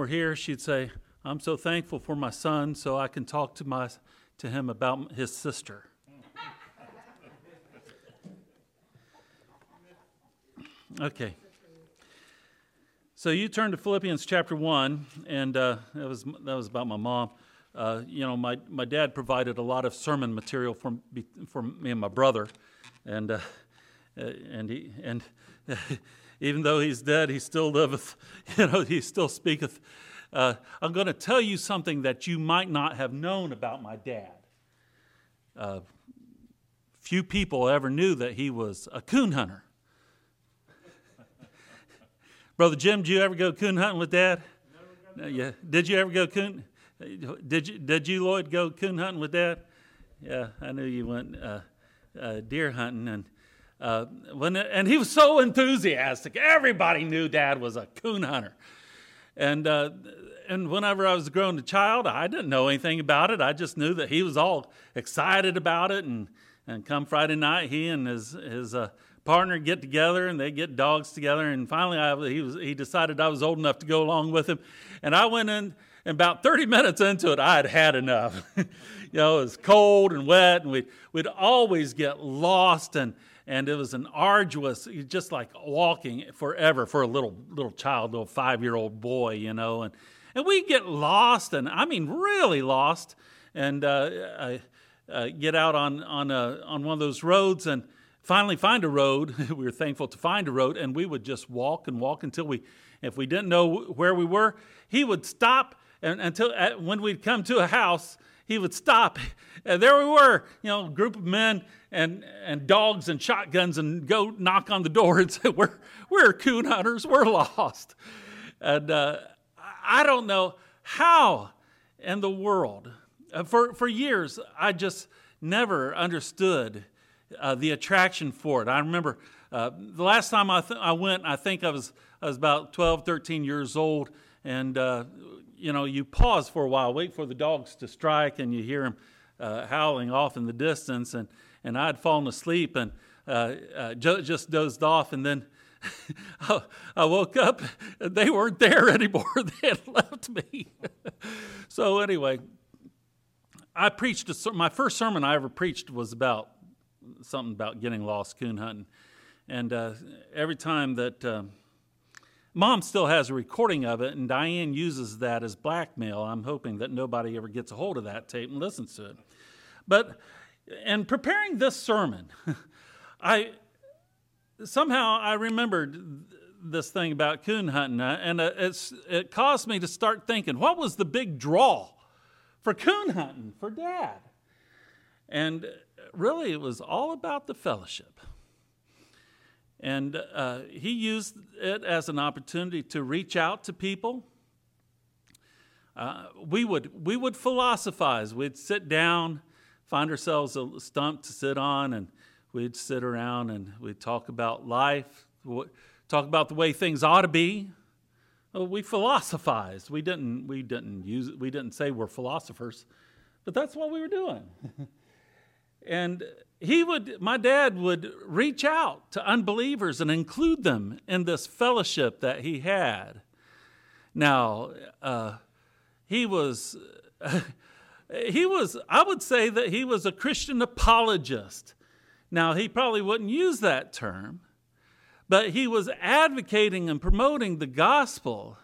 were here, she'd say, I'm so thankful for my son so I can talk to, my, to him about his sister. Okay. So you turn to Philippians chapter 1, and uh, that, was, that was about my mom. Uh, you know, my, my dad provided a lot of sermon material for, for me and my brother. And, uh, uh and, he, and even though he's dead, he still liveth, you know, he still speaketh. Uh, I'm going to tell you something that you might not have known about my dad. Uh, few people ever knew that he was a coon hunter. Brother Jim, did you ever go coon hunting with Dad? No, yeah. Did you ever go coon? Did you? Did you, Lloyd, go coon hunting with Dad? Yeah, I knew you went uh, uh, deer hunting, and uh, when and he was so enthusiastic. Everybody knew Dad was a coon hunter, and uh, and whenever I was a grown child, I didn't know anything about it. I just knew that he was all excited about it, and and come Friday night, he and his his uh, partner get together and they get dogs together. And finally, I, he, was, he decided I was old enough to go along with him. And I went in, and about 30 minutes into it, I had had enough. you know, it was cold and wet, and we'd, we'd always get lost. And, and it was an arduous, just like walking forever for a little, little child, little five year old boy, you know. And, and we get lost, and I mean, really lost. And uh, uh, get out on, on, a, on one of those roads, and finally find a road. we were thankful to find a road, and we would just walk and walk until we, if we didn't know where we were, he would stop and until when we'd come to a house, he would stop. And there we were, you know, group of men and, and dogs and shotguns, and go knock on the door and say, "We're we're coon hunters. We're lost." And uh, I don't know how in the world. Uh, for for years, I just never understood uh, the attraction for it. I remember uh, the last time I, th- I went, I think I was, I was about 12, 13 years old, and uh, you know, you pause for a while, wait for the dogs to strike, and you hear them uh, howling off in the distance, and, and I'd fallen asleep and uh, uh, just dozed off, and then I woke up, and they weren't there anymore. they had left me. so anyway, I preached a, my first sermon I ever preached was about something about getting lost coon hunting. And uh, every time that uh, mom still has a recording of it, and Diane uses that as blackmail, I'm hoping that nobody ever gets a hold of that tape and listens to it. But in preparing this sermon, I somehow I remembered this thing about coon hunting, uh, and uh, it caused me to start thinking, what was the big draw for coon hunting for Dad? And really, it was all about the fellowship. And uh, he used it as an opportunity to reach out to people. Uh, we, would, we would philosophize. We'd sit down, find ourselves a stump to sit on, and we'd sit around and we'd talk about life, talk about the way things ought to be. Well, we philosophized. We didn't, we, didn't use, we didn't say we're philosophers, but that's what we were doing. And he would, my dad would reach out to unbelievers and include them in this fellowship that he had. Now, uh, he was, he was, I would say that he was a Christian apologist. Now, he probably wouldn't use that term, but he was advocating and promoting the gospel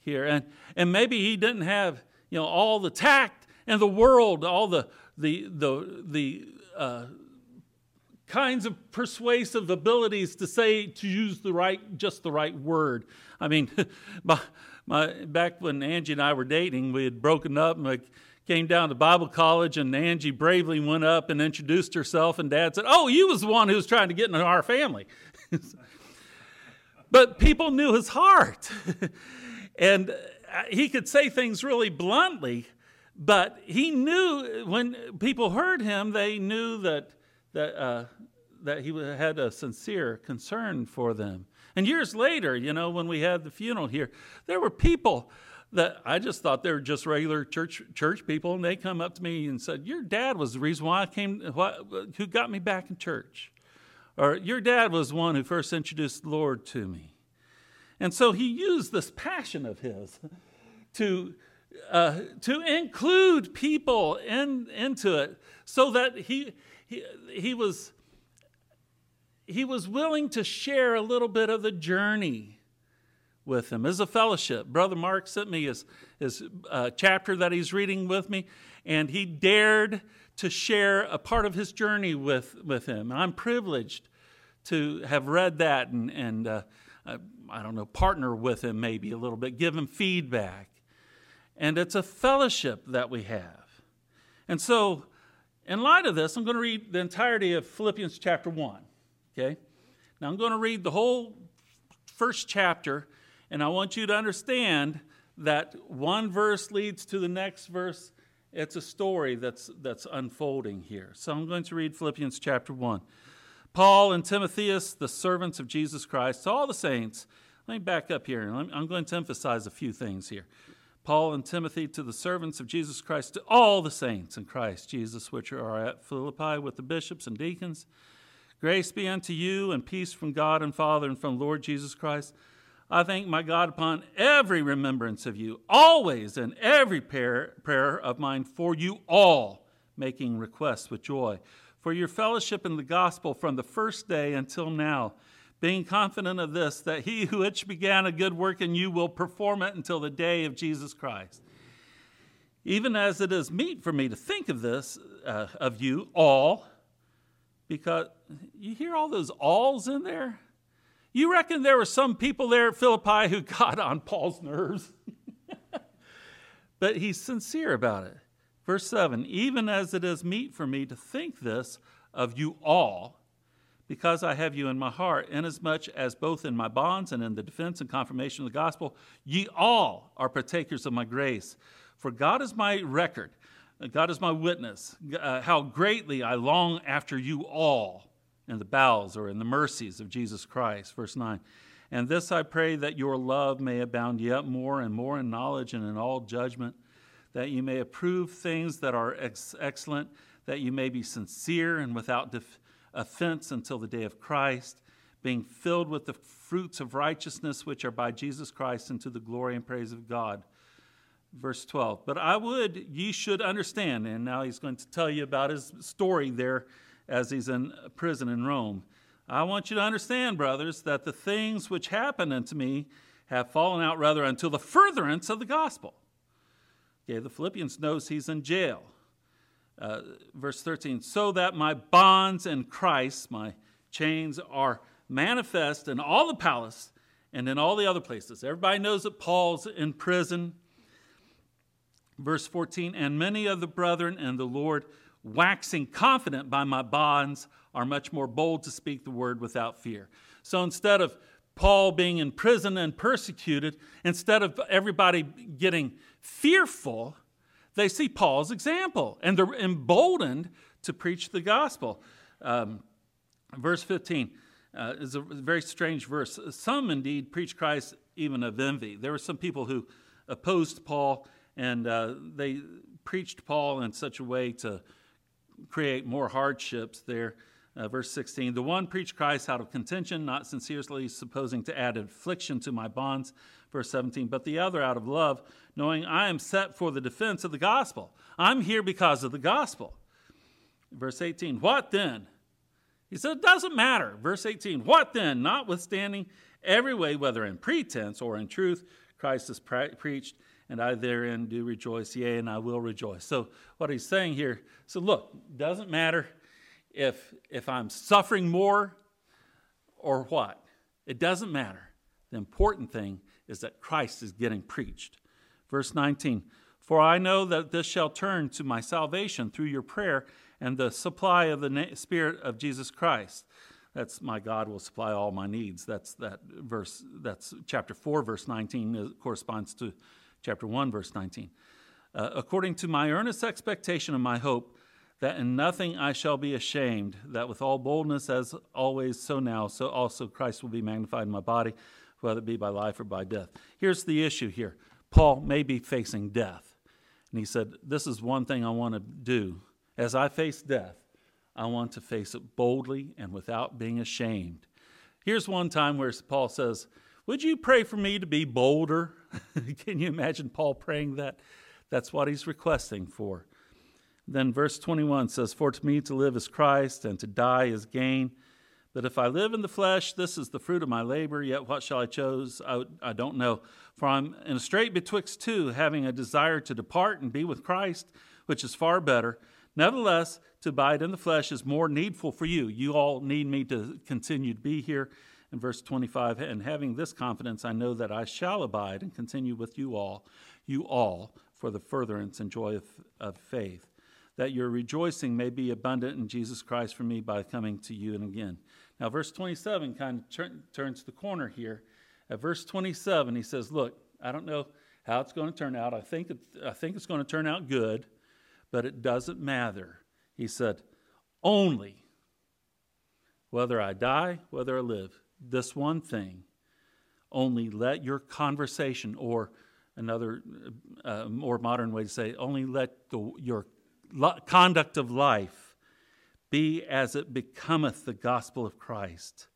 here. And, and maybe he didn't have, you know, all the tact in the world, all the the, the, the uh, kinds of persuasive abilities to say, to use the right, just the right word. I mean, my, my, back when Angie and I were dating, we had broken up and we came down to Bible college, and Angie bravely went up and introduced herself, and Dad said, "Oh, you was the one who was trying to get into our family." but people knew his heart, and he could say things really bluntly, but he knew when people heard him, they knew that, that, uh, that he had a sincere concern for them. And years later, you know, when we had the funeral here, there were people that I just thought they were just regular church church people, and they come up to me and said, "Your dad was the reason why I came, who got me back in church, or your dad was one who first introduced the Lord to me." And so he used this passion of his to, uh, to include people in, into it so that he, he, he, was, he was willing to share a little bit of the journey with him as a fellowship. Brother Mark sent me his, his uh, chapter that he's reading with me, and he dared to share a part of his journey with, with him. And I'm privileged to have read that and, and uh, uh, I don't know, partner with him maybe a little bit, give him feedback. And it's a fellowship that we have. And so, in light of this, I'm going to read the entirety of Philippians chapter 1. Okay? Now, I'm going to read the whole first chapter, and I want you to understand that one verse leads to the next verse. It's a story that's, that's unfolding here. So I'm going to read Philippians chapter 1. Paul and Timotheus, the servants of Jesus Christ, to all the saints. Let me back up here. I'm going to emphasize a few things here. Paul and Timothy to the servants of Jesus Christ, to all the saints in Christ Jesus, which are at Philippi with the bishops and deacons. Grace be unto you and peace from God and Father and from Lord Jesus Christ. I thank my God upon every remembrance of you, always in every prayer, prayer of mine for you all, making requests with joy for your fellowship in the gospel from the first day until now, being confident of this, that he who which began a good work in you will perform it until the day of Jesus Christ. Even as it is meet for me to think of this, uh, of you all, because you hear all those alls in there? You reckon there were some people there at Philippi who got on Paul's nerves? but he's sincere about it. Verse 7 Even as it is meet for me to think this of you all, because I have you in my heart, inasmuch as both in my bonds and in the defense and confirmation of the gospel, ye all are partakers of my grace. For God is my record, God is my witness, uh, how greatly I long after you all in the bowels or in the mercies of Jesus Christ. Verse 9. And this I pray that your love may abound yet more and more in knowledge and in all judgment that you may approve things that are ex- excellent, that you may be sincere and without offense until the day of Christ, being filled with the fruits of righteousness which are by Jesus Christ unto the glory and praise of God. Verse 12. But I would ye should understand, and now he's going to tell you about his story there as he's in prison in Rome. I want you to understand, brothers, that the things which happened unto me have fallen out rather until the furtherance of the gospel Okay, the Philippians knows he's in jail. Uh, verse 13, so that my bonds in Christ, my chains, are manifest in all the palace and in all the other places. Everybody knows that Paul's in prison. Verse 14, and many of the brethren and the Lord, waxing confident by my bonds, are much more bold to speak the word without fear. So instead of Paul being in prison and persecuted, instead of everybody getting fearful, they see Paul's example and they're emboldened to preach the gospel. Um, verse 15 uh, is a very strange verse. Some indeed preach Christ even of envy. There were some people who opposed Paul and uh, they preached Paul in such a way to create more hardships there. Uh, verse 16 The one preached Christ out of contention, not sincerely supposing to add affliction to my bonds. Verse 17 But the other out of love, knowing I am set for the defense of the gospel. I'm here because of the gospel. Verse 18 What then? He said, It doesn't matter. Verse 18 What then? Notwithstanding every way, whether in pretense or in truth, Christ is pre- preached, and I therein do rejoice, yea, and I will rejoice. So, what he's saying here, so look, doesn't matter if, if I'm suffering more or what. It doesn't matter. The important thing is that Christ is getting preached. Verse 19 For I know that this shall turn to my salvation through your prayer and the supply of the Spirit of Jesus Christ. That's my God will supply all my needs. That's that verse. That's chapter 4, verse 19, corresponds to chapter 1, verse 19. Uh, according to my earnest expectation and my hope, that in nothing I shall be ashamed, that with all boldness as always, so now, so also Christ will be magnified in my body, whether it be by life or by death. Here's the issue here Paul may be facing death. And he said, This is one thing I want to do. As I face death, I want to face it boldly and without being ashamed. Here's one time where Paul says, Would you pray for me to be bolder? Can you imagine Paul praying that? That's what he's requesting for. Then verse 21 says, For to me to live is Christ, and to die is gain. But if I live in the flesh, this is the fruit of my labor. Yet what shall I choose? I, I don't know. For I'm in a strait betwixt two, having a desire to depart and be with Christ, which is far better. Nevertheless, to abide in the flesh is more needful for you. You all need me to continue to be here. In verse 25, and having this confidence, I know that I shall abide and continue with you all, you all, for the furtherance and joy of, of faith that your rejoicing may be abundant in Jesus Christ for me by coming to you and again. Now, verse 27 kind of turn, turns the corner here. At verse 27, he says, Look, I don't know how it's going to turn out. I think, it, I think it's going to turn out good, but it doesn't matter. He said, Only whether I die, whether I live, this one thing, only let your conversation, or another uh, more modern way to say, only let the, your conduct of life be as it becometh the gospel of Christ,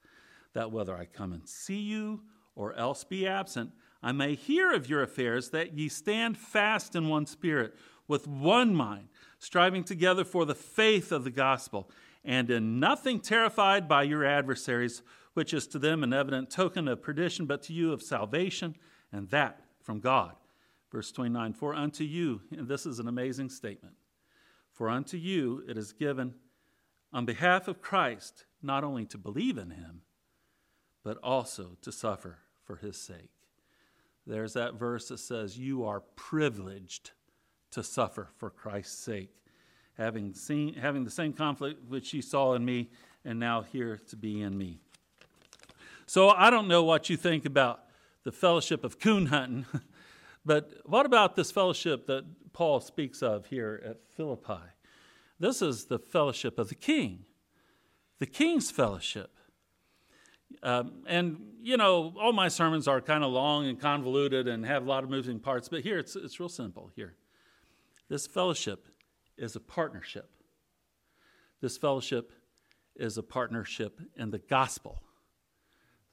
that whether I come and see you or else be absent, I may hear of your affairs, that ye stand fast in one spirit, with one mind, striving together for the faith of the gospel, and in nothing terrified by your adversaries, which is to them an evident token of perdition, but to you of salvation, and that from God. Verse 29 For unto you, and this is an amazing statement for unto you it is given on behalf of Christ not only to believe in him, but also to suffer for his sake. There's that verse that says, You are privileged to suffer for Christ's sake, having, seen, having the same conflict which you saw in me, and now here to be in me. So I don't know what you think about the fellowship of coon hunting, but what about this fellowship that Paul speaks of here at Philippi. This is the fellowship of the king, the king's fellowship. Um, and, you know, all my sermons are kind of long and convoluted and have a lot of moving parts, but here it's, it's real simple. Here, this fellowship is a partnership. This fellowship is a partnership in the gospel.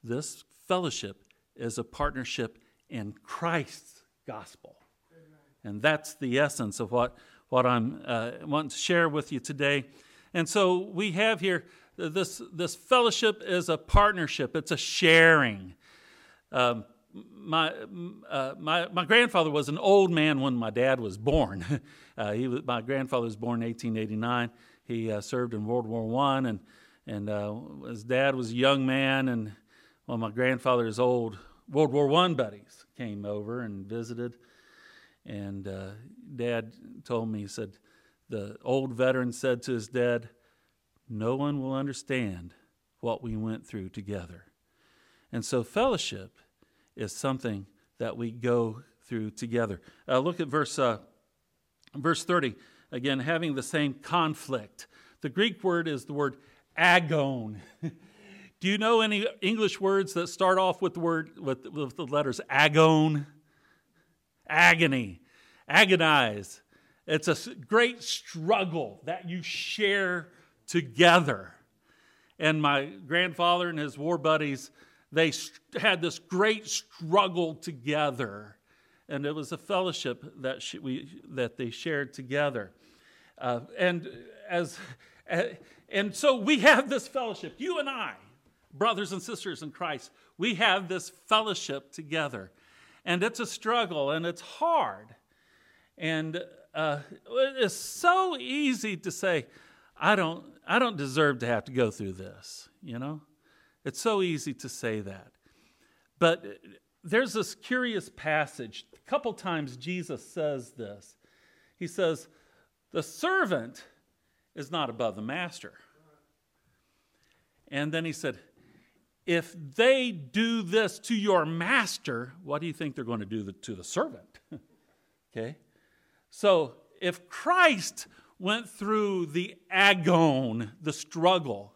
This fellowship is a partnership in Christ's gospel. And that's the essence of what, what I'm uh, wanting to share with you today. And so we have here this, this fellowship is a partnership, it's a sharing. Um, my, uh, my, my grandfather was an old man when my dad was born. uh, he was, my grandfather was born in 1889. He uh, served in World War I, and, and uh, his dad was a young man. And well, my grandfather is old World War I buddies came over and visited. And uh, dad told me, he said, the old veteran said to his dad, No one will understand what we went through together. And so, fellowship is something that we go through together. Uh, look at verse, uh, verse 30. Again, having the same conflict. The Greek word is the word agon. Do you know any English words that start off with the word with, with the letters agon? agony, agonize. It's a great struggle that you share together. And my grandfather and his war buddies, they had this great struggle together. And it was a fellowship that, we, that they shared together. Uh, and, as, uh, and so we have this fellowship, you and I, brothers and sisters in Christ, we have this fellowship together and it's a struggle and it's hard. And uh, it's so easy to say, I don't, I don't deserve to have to go through this, you know? It's so easy to say that. But there's this curious passage. A couple times Jesus says this. He says, The servant is not above the master. And then he said, if they do this to your master, what do you think they're going to do to the servant? okay? So if Christ went through the agon, the struggle,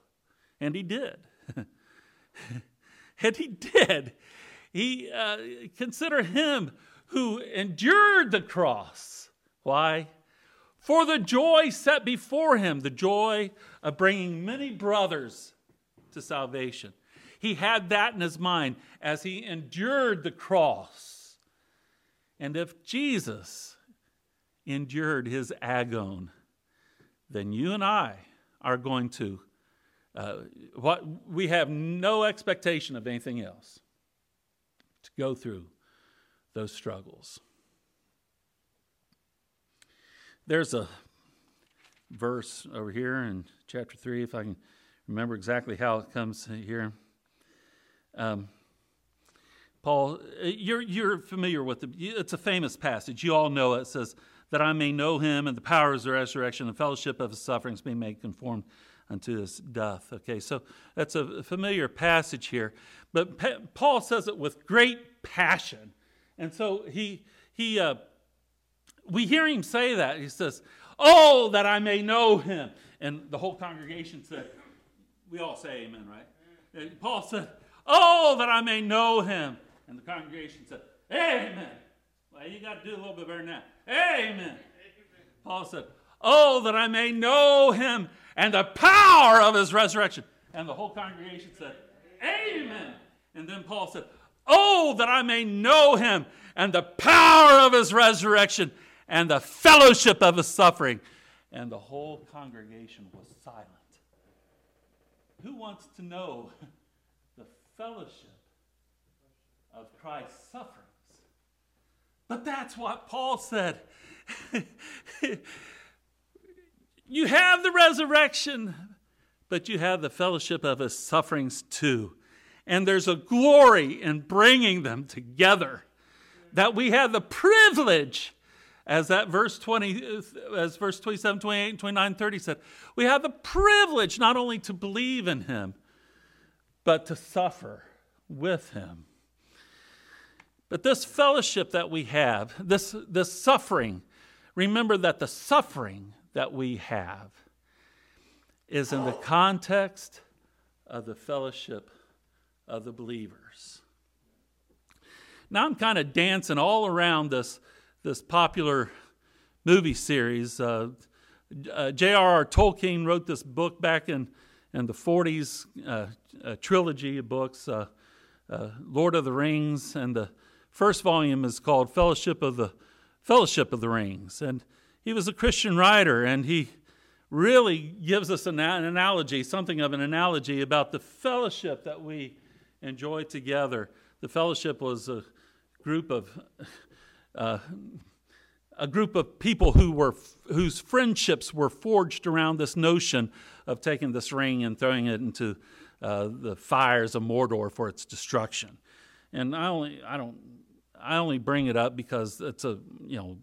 and he did, and he did, he uh, consider him who endured the cross. Why? For the joy set before him, the joy of bringing many brothers to salvation. He had that in his mind as he endured the cross. And if Jesus endured his agon, then you and I are going to, uh, what we have no expectation of anything else to go through those struggles. There's a verse over here in chapter 3, if I can remember exactly how it comes here. Um, Paul, you're, you're familiar with it. It's a famous passage. You all know it. It says, That I may know him and the power of his resurrection and fellowship of his sufferings, being made conformed unto his death. Okay, so that's a familiar passage here. But Paul says it with great passion. And so he, he, uh, we hear him say that. He says, Oh, that I may know him. And the whole congregation said, We all say amen, right? And Paul said, Oh, that I may know him. And the congregation said, Amen. Well, you got to do a little bit better than that. Amen. Paul said, Oh, that I may know him and the power of his resurrection. And the whole congregation said, Amen. And then Paul said, Oh, that I may know him and the power of his resurrection and the fellowship of his suffering. And the whole congregation was silent. Who wants to know fellowship of Christ's sufferings? But that's what Paul said. you have the resurrection, but you have the fellowship of his sufferings too. And there's a glory in bringing them together that we have the privilege as that verse 20 as verse 27 28 and 29 30 said we have the privilege not only to believe in him but to suffer with him but this fellowship that we have this this suffering remember that the suffering that we have is in the context of the fellowship of the believers now i'm kind of dancing all around this this popular movie series. Uh, uh, J.R.R. Tolkien wrote this book back in, in the 40s, uh, a trilogy of books, uh, uh, Lord of the Rings, and the first volume is called Fellowship of the Fellowship of the Rings. And he was a Christian writer, and he really gives us an, an analogy, something of an analogy about the fellowship that we enjoy together. The fellowship was a group of uh, a group of people who were whose friendships were forged around this notion of taking this ring and throwing it into uh, the fires of Mordor for its destruction. And I only I don't I only bring it up because it's a you know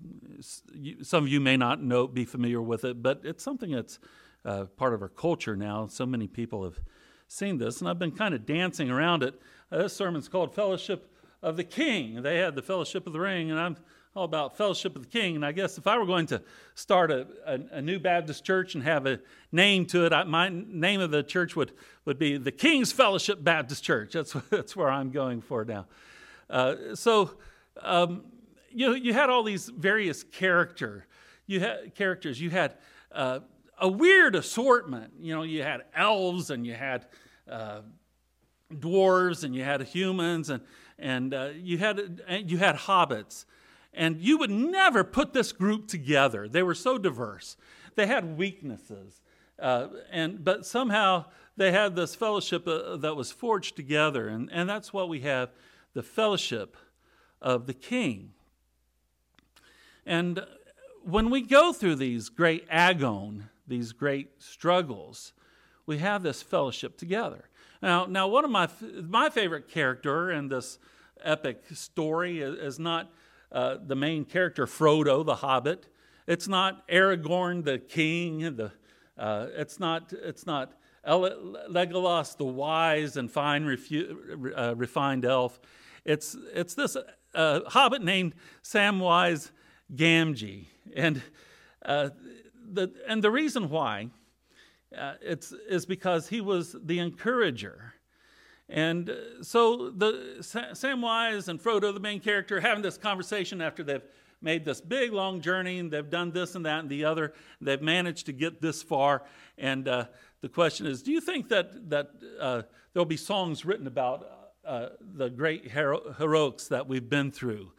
some of you may not know be familiar with it, but it's something that's uh, part of our culture now. So many people have seen this, and I've been kind of dancing around it. Uh, this sermon's called Fellowship of the king. They had the Fellowship of the Ring, and I'm all about Fellowship of the King. And I guess if I were going to start a, a, a new Baptist church and have a name to it, I, my name of the church would, would be the King's Fellowship Baptist Church. That's, that's where I'm going for now. Uh, so um, you, you had all these various character, you had characters. You had uh, a weird assortment. You know, you had elves and you had uh, dwarves and you had humans and and uh, you had you had hobbits, and you would never put this group together. They were so diverse. They had weaknesses, uh, and but somehow they had this fellowship uh, that was forged together, and, and that's what we have the fellowship of the King. And when we go through these great agon, these great struggles, we have this fellowship together. Now, now one of my my favorite character in this epic story is not uh, the main character Frodo, the Hobbit. It's not Aragorn, the king. The uh, it's not it's not Legolas, the wise and fine refu- uh, refined elf. It's it's this uh, Hobbit named Samwise Gamgee, and uh, the and the reason why it's, is because he was the encourager. And uh, so the Samwise and Frodo, the main character, having this conversation after they've made this big long journey and they've done this and that and the other. They've managed to get this far, and uh, the question is Do you think that, that uh, there'll be songs written about uh, the great hero- heroics that we've been through?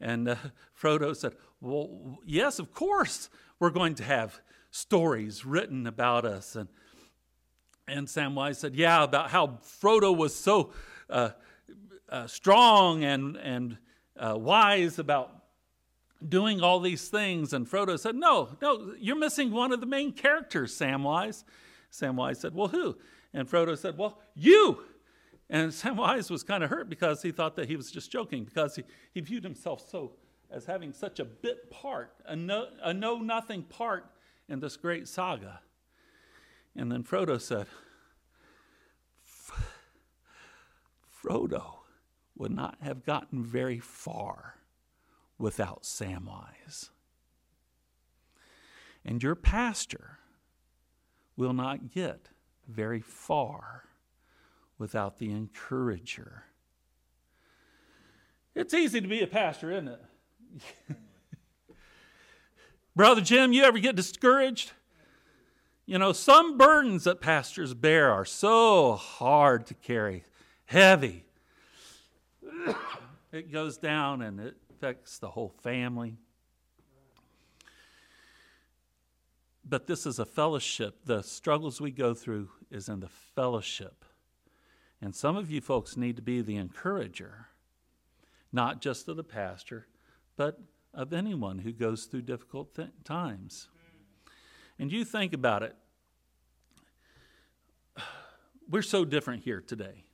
And uh, Frodo said, Well, yes, of course, we're going to have stories written about us. And, and Samwise said, Yeah, about how Frodo was so uh, uh, strong and, and uh, wise about doing all these things. And Frodo said, No, no, you're missing one of the main characters, Samwise. Samwise said, Well, who? And Frodo said, Well, you. And Samwise was kind of hurt because he thought that he was just joking, because he, he viewed himself so as having such a bit part, a no, a know nothing part in this great saga. And then Frodo said, Frodo would not have gotten very far without Samwise. And your pastor will not get very far without the encourager. It's easy to be a pastor, isn't it? Brother Jim, you ever get discouraged? You know, some burdens that pastors bear are so hard to carry, heavy. It goes down and it affects the whole family. But this is a fellowship. The struggles we go through is in the fellowship. And some of you folks need to be the encourager, not just of the pastor, but of anyone who goes through difficult th- times. And you think about it. We're so different here today.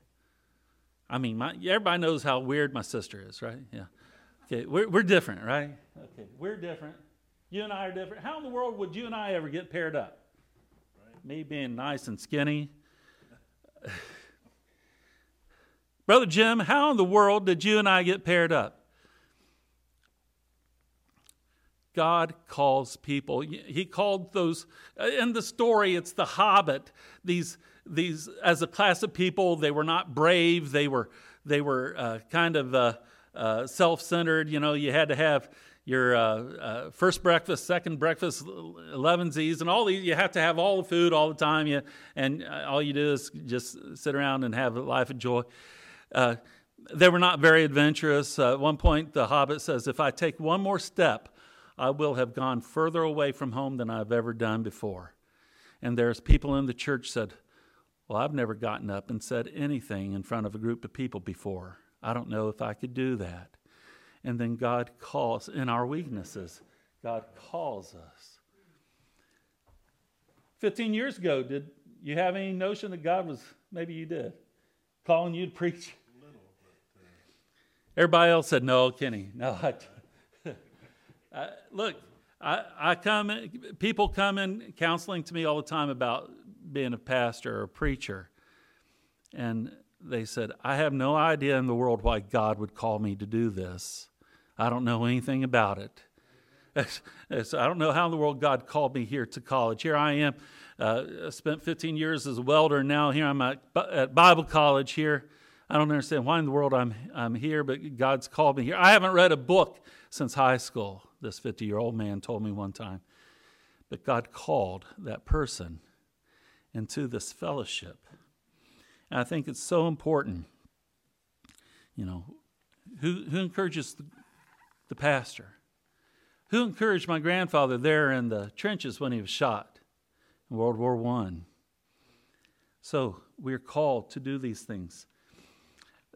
I mean, my, everybody knows how weird my sister is, right? Yeah. Okay, we're, we're different, right? Okay, we're different. You and I are different. How in the world would you and I ever get paired up? Right. Me being nice and skinny. Brother Jim, how in the world did you and I get paired up? God calls people. He called those uh, in the story. It's the Hobbit. These these as a class of people, they were not brave. They were they were uh, kind of uh, uh, self-centered. You know, you had to have your uh, uh, first breakfast, second breakfast, elevensies, and all these. You have to have all the food all the time. You and all you do is just sit around and have a life of joy. they were not very adventurous. at one point, the Hobbit says, "If I take one more step." I will have gone further away from home than I've ever done before. And there's people in the church said, Well, I've never gotten up and said anything in front of a group of people before. I don't know if I could do that. And then God calls in our weaknesses, God calls us. 15 years ago, did you have any notion that God was, maybe you did, calling you to preach? Everybody else said, No, Kenny, no, I, uh, look, I, I come, people come in counseling to me all the time about being a pastor or a preacher. And they said, I have no idea in the world why God would call me to do this. I don't know anything about it. I don't know how in the world God called me here to college. Here I am. Uh, I spent 15 years as a welder. Now here I'm at, at Bible college here. I don't understand why in the world I'm, I'm here, but God's called me here. I haven't read a book since high school this 50 year old man told me one time. But God called that person into this fellowship. And I think it's so important, you know, who, who encourages the, the pastor? Who encouraged my grandfather there in the trenches when he was shot in World War I? So we're called to do these things.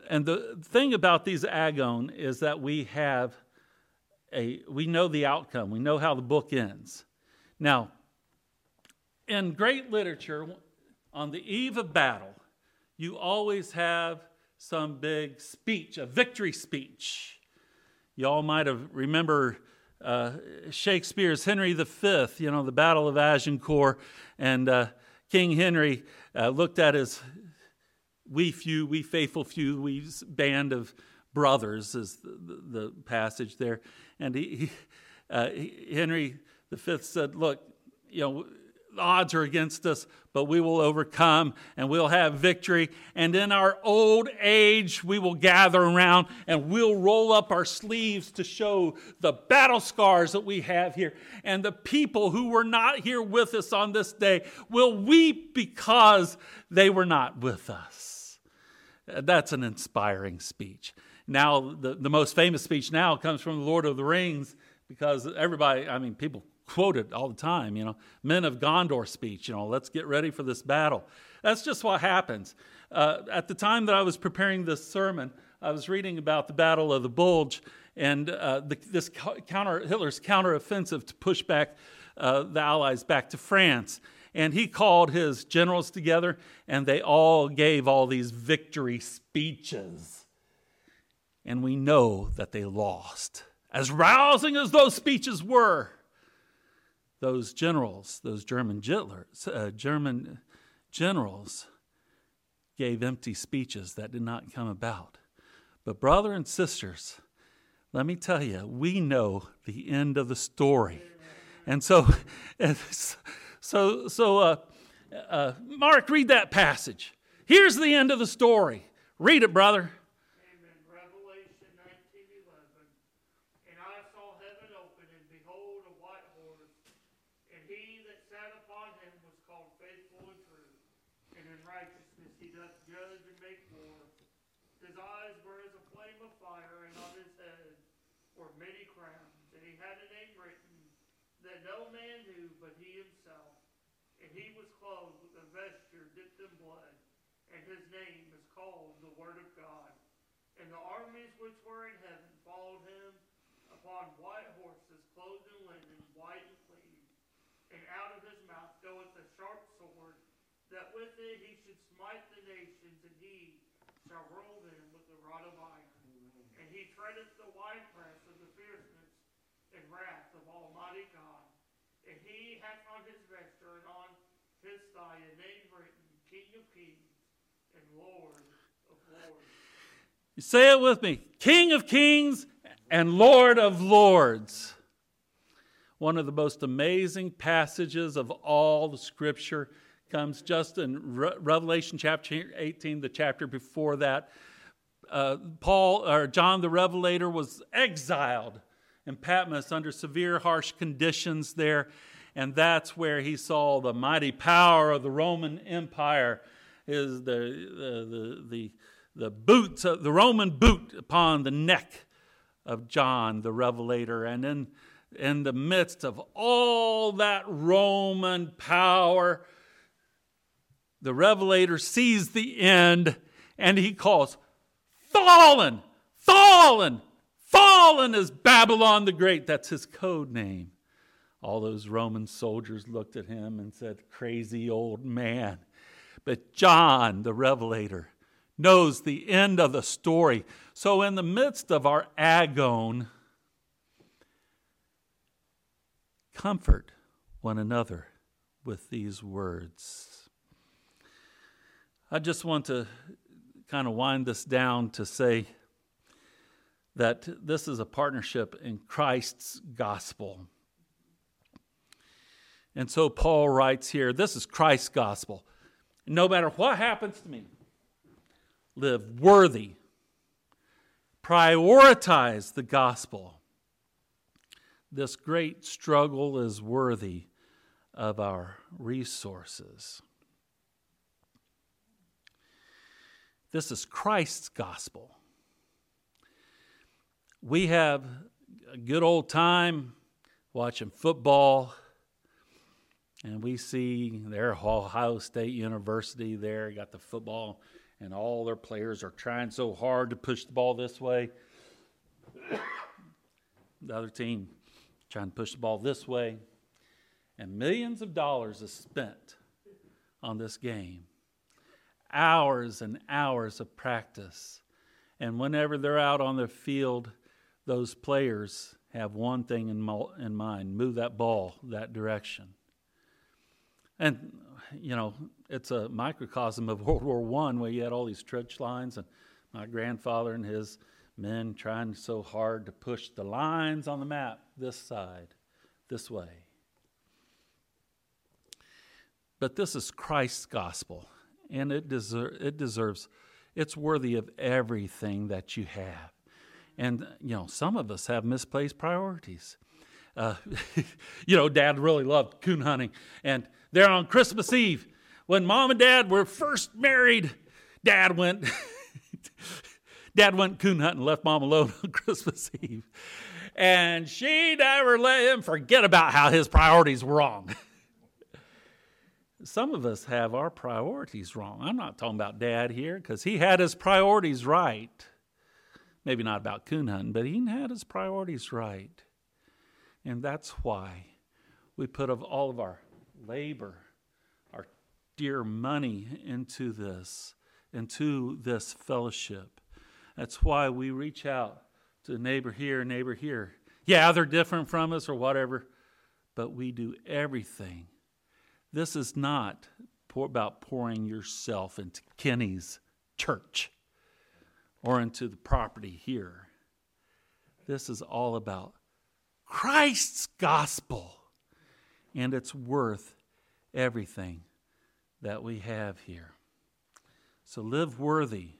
And the thing about these agon is that we have a we know the outcome. We know how the book ends. Now, in great literature, on the eve of battle, you always have some big speech, a victory speech. You all might have remember uh, Shakespeare's Henry V, you know, the Battle of Agincourt, and uh, King Henry uh, looked at his we few, we faithful few, we band of brothers, is the, the, the passage there. And he, he, uh, he, Henry V said, Look, you know, the odds are against us, but we will overcome and we'll have victory. And in our old age, we will gather around and we'll roll up our sleeves to show the battle scars that we have here. And the people who were not here with us on this day will weep because they were not with us. That's an inspiring speech. Now, the, the most famous speech now comes from the Lord of the Rings because everybody, I mean, people quote it all the time, you know, men of Gondor speech, you know, let's get ready for this battle. That's just what happens. Uh, at the time that I was preparing this sermon, I was reading about the Battle of the Bulge and uh, the, this counter, Hitler's counteroffensive to push back uh, the Allies back to France. And he called his generals together, and they all gave all these victory speeches. And we know that they lost. As rousing as those speeches were, those generals, those German, uh, German generals, gave empty speeches that did not come about. But, brother and sisters, let me tell you, we know the end of the story. And so, so, so, uh, uh, Mark, read that passage. Here's the end of the story. Read it, brother. His name is called the Word of God. And the armies which were in heaven followed him upon white horses, clothed in linen, white and clean. And out of his mouth goeth a sharp sword, that with it he should smite the nations, and he shall rule them with a rod of iron. And he treadeth the winepress of the fierceness and wrath of Almighty God. And he hath on his vesture and on a name written, King of Kings you say it with me King of Kings and Lord of Lords. One of the most amazing passages of all the scripture comes just in Re- Revelation chapter 18, the chapter before that. Uh, Paul or John the Revelator was exiled in Patmos under severe, harsh conditions there, and that's where he saw the mighty power of the Roman Empire is the, the, the, the, the boot, the Roman boot upon the neck of John the Revelator. And in, in the midst of all that Roman power, the Revelator sees the end and he calls, Fallen, fallen, fallen is Babylon the Great. That's his code name. All those Roman soldiers looked at him and said, Crazy old man. But John, the Revelator, knows the end of the story. So, in the midst of our agon, comfort one another with these words. I just want to kind of wind this down to say that this is a partnership in Christ's gospel. And so Paul writes here this is Christ's gospel no matter what happens to me, live worthy. Prioritize the gospel. This great struggle is worthy of our resources. This is Christ's gospel. We have a good old time watching football and we see their Ohio State University there, got the football, and all their players are trying so hard to push the ball this way. the other team trying to push the ball this way. And millions of dollars is spent on this game. Hours and hours of practice. And whenever they're out on the field, those players have one thing in, mind move that ball that direction. And, you know, it's a microcosm of World War One where you had all these trench lines and my grandfather and his men trying so hard to push the lines on the map this side, this way. But this is Christ's gospel, and it, deser- it deserves, it's worthy of everything that you have. And, you know, some of us have misplaced priorities. Uh, you know, dad really loved coon hunting. And there on Christmas Eve, when mom and dad were first married, dad went. dad went coon hunting left mom alone on Christmas Eve. And she never let him forget about how his priorities were wrong. Some of us have our priorities wrong. I'm not talking about dad here because he had his priorities right. Maybe not about coon hunting, but he had his priorities right. And that's why we put of all of our labor, our dear money into this, into this fellowship. That's why we reach out to neighbor here, neighbor here. Yeah, they're different from us or whatever, but we do everything. This is not about pouring yourself into Kenny's church or into the property here. This is all about Christ's gospel, and it's worth everything that we have here. So live worthy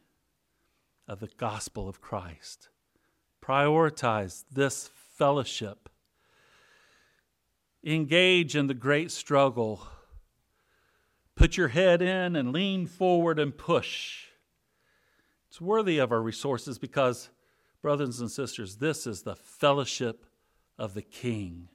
of the gospel of Christ. Prioritize this fellowship. Engage in the great struggle. Put your head in and lean forward and push. It's worthy of our resources because, brothers and sisters, this is the fellowship of the King.